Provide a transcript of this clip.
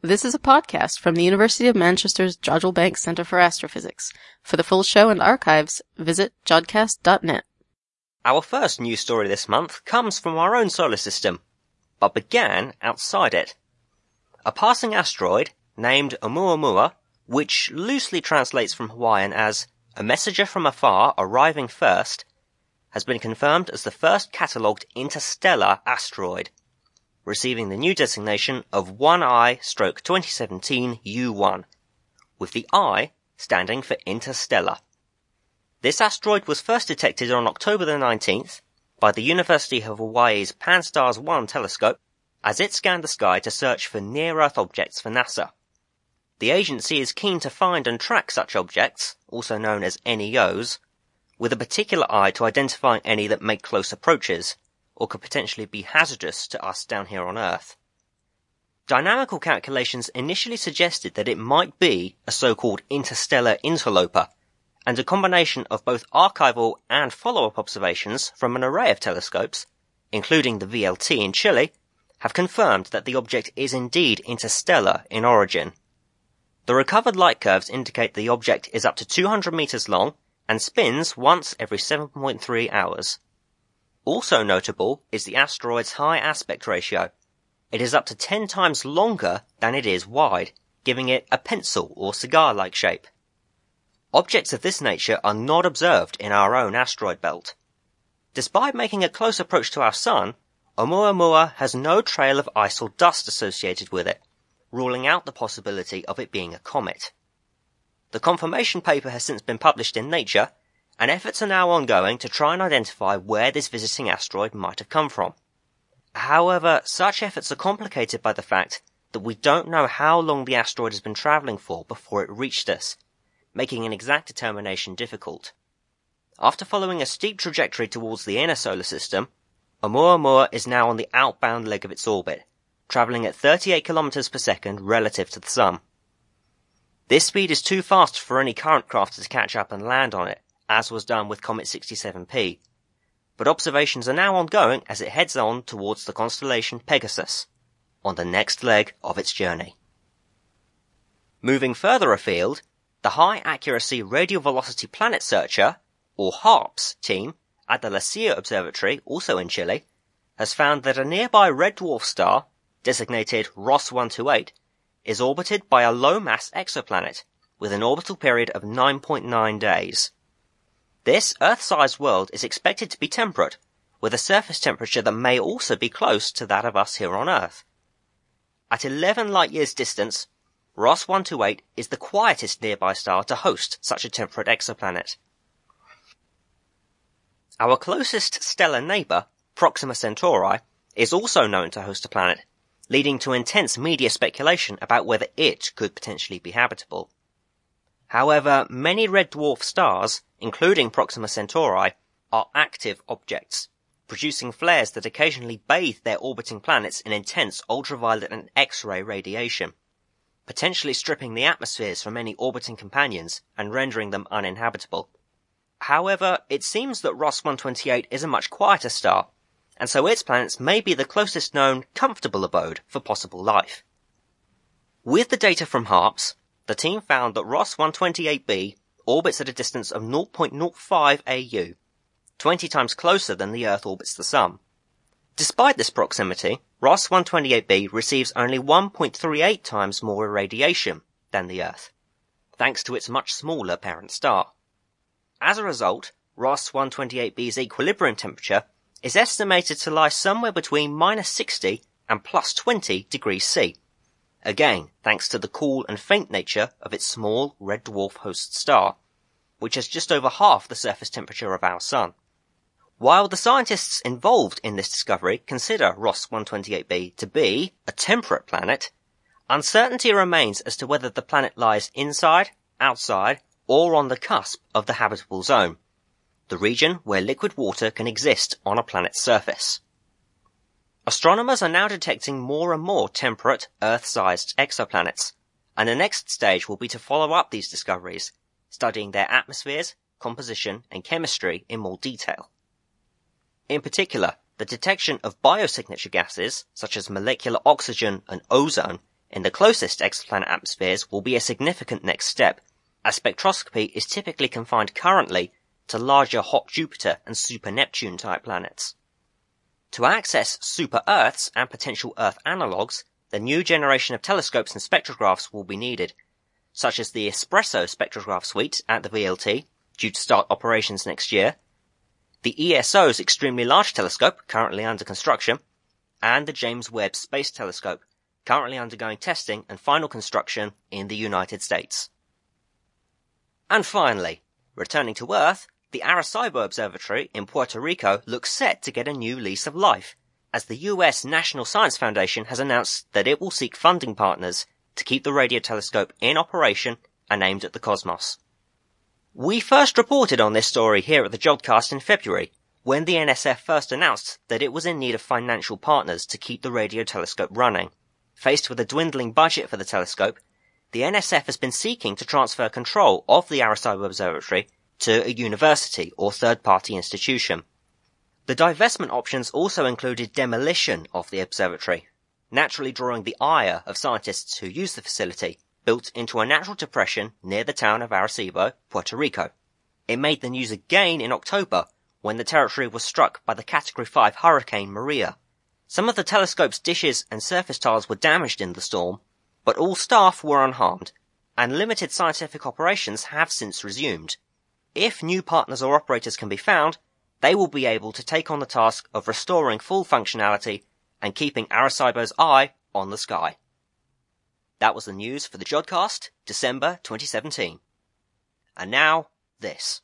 This is a podcast from the University of Manchester's Jodrell Bank Centre for Astrophysics. For the full show and archives, visit jodcast.net. Our first news story this month comes from our own solar system, but began outside it. A passing asteroid named Oumuamua, which loosely translates from Hawaiian as a messenger from afar arriving first, has been confirmed as the first catalogued interstellar asteroid, receiving the new designation of 1I stroke 2017 U1, with the I standing for interstellar. This asteroid was first detected on October the 19th by the University of Hawaii's Pan-STARRS 1 telescope as it scanned the sky to search for near-Earth objects for NASA. The agency is keen to find and track such objects, also known as NEOs, with a particular eye to identifying any that make close approaches, or could potentially be hazardous to us down here on Earth. Dynamical calculations initially suggested that it might be a so-called interstellar interloper, and a combination of both archival and follow-up observations from an array of telescopes, including the VLT in Chile, have confirmed that the object is indeed interstellar in origin. The recovered light curves indicate the object is up to 200 meters long and spins once every 7.3 hours. Also notable is the asteroid's high aspect ratio. It is up to 10 times longer than it is wide, giving it a pencil or cigar-like shape. Objects of this nature are not observed in our own asteroid belt. Despite making a close approach to our Sun, Oumuamua has no trail of ice or dust associated with it, ruling out the possibility of it being a comet. The confirmation paper has since been published in Nature, and efforts are now ongoing to try and identify where this visiting asteroid might have come from. However, such efforts are complicated by the fact that we don't know how long the asteroid has been travelling for before it reached us, making an exact determination difficult. After following a steep trajectory towards the inner solar system, Oumuamua is now on the outbound leg of its orbit, travelling at 38 kilometers per second relative to the Sun. This speed is too fast for any current craft to catch up and land on it, as was done with Comet 67P. But observations are now ongoing as it heads on towards the constellation Pegasus, on the next leg of its journey. Moving further afield, the High Accuracy Radio Velocity Planet Searcher, or HARPS team, at the La Silla Observatory, also in Chile, has found that a nearby red dwarf star, designated Ross 128, is orbited by a low mass exoplanet with an orbital period of 9.9 days. This Earth-sized world is expected to be temperate, with a surface temperature that may also be close to that of us here on Earth. At 11 light years distance, Ross 128 is the quietest nearby star to host such a temperate exoplanet. Our closest stellar neighbor, Proxima Centauri, is also known to host a planet, leading to intense media speculation about whether it could potentially be habitable. However, many red dwarf stars, including Proxima Centauri, are active objects, producing flares that occasionally bathe their orbiting planets in intense ultraviolet and X-ray radiation, potentially stripping the atmospheres from any orbiting companions and rendering them uninhabitable. However, it seems that Ross 128 is a much quieter star, and so its planets may be the closest known comfortable abode for possible life. With the data from HARPS, the team found that Ross 128b orbits at a distance of 0.05 AU, 20 times closer than the Earth orbits the Sun. Despite this proximity, Ross 128b receives only 1.38 times more irradiation than the Earth, thanks to its much smaller parent star. As a result, Ross 128b's equilibrium temperature is estimated to lie somewhere between minus 60 and plus 20 degrees C. Again, thanks to the cool and faint nature of its small red dwarf host star, which has just over half the surface temperature of our Sun. While the scientists involved in this discovery consider Ross 128b to be a temperate planet, uncertainty remains as to whether the planet lies inside, outside, or on the cusp of the habitable zone, the region where liquid water can exist on a planet's surface. Astronomers are now detecting more and more temperate, Earth-sized exoplanets, and the next stage will be to follow up these discoveries, studying their atmospheres, composition, and chemistry in more detail. In particular, the detection of biosignature gases, such as molecular oxygen and ozone, in the closest exoplanet atmospheres will be a significant next step, as spectroscopy is typically confined currently to larger hot Jupiter and super Neptune type planets. To access super Earths and potential Earth analogues, the new generation of telescopes and spectrographs will be needed, such as the Espresso spectrograph suite at the VLT, due to start operations next year, the ESO's Extremely Large Telescope, currently under construction, and the James Webb Space Telescope, currently undergoing testing and final construction in the United States. And finally, returning to Earth, the Arecibo Observatory in Puerto Rico looks set to get a new lease of life, as the US National Science Foundation has announced that it will seek funding partners to keep the radio telescope in operation and aimed at the cosmos. We first reported on this story here at the Jodcast in February, when the NSF first announced that it was in need of financial partners to keep the radio telescope running. Faced with a dwindling budget for the telescope, the NSF has been seeking to transfer control of the Arecibo Observatory to a university or third party institution. The divestment options also included demolition of the observatory, naturally drawing the ire of scientists who use the facility built into a natural depression near the town of Arecibo, Puerto Rico. It made the news again in October when the territory was struck by the Category 5 Hurricane Maria. Some of the telescope's dishes and surface tiles were damaged in the storm, but all staff were unharmed, and limited scientific operations have since resumed. If new partners or operators can be found, they will be able to take on the task of restoring full functionality and keeping Arecibo's eye on the sky. That was the news for the Jodcast, December 2017. And now, this.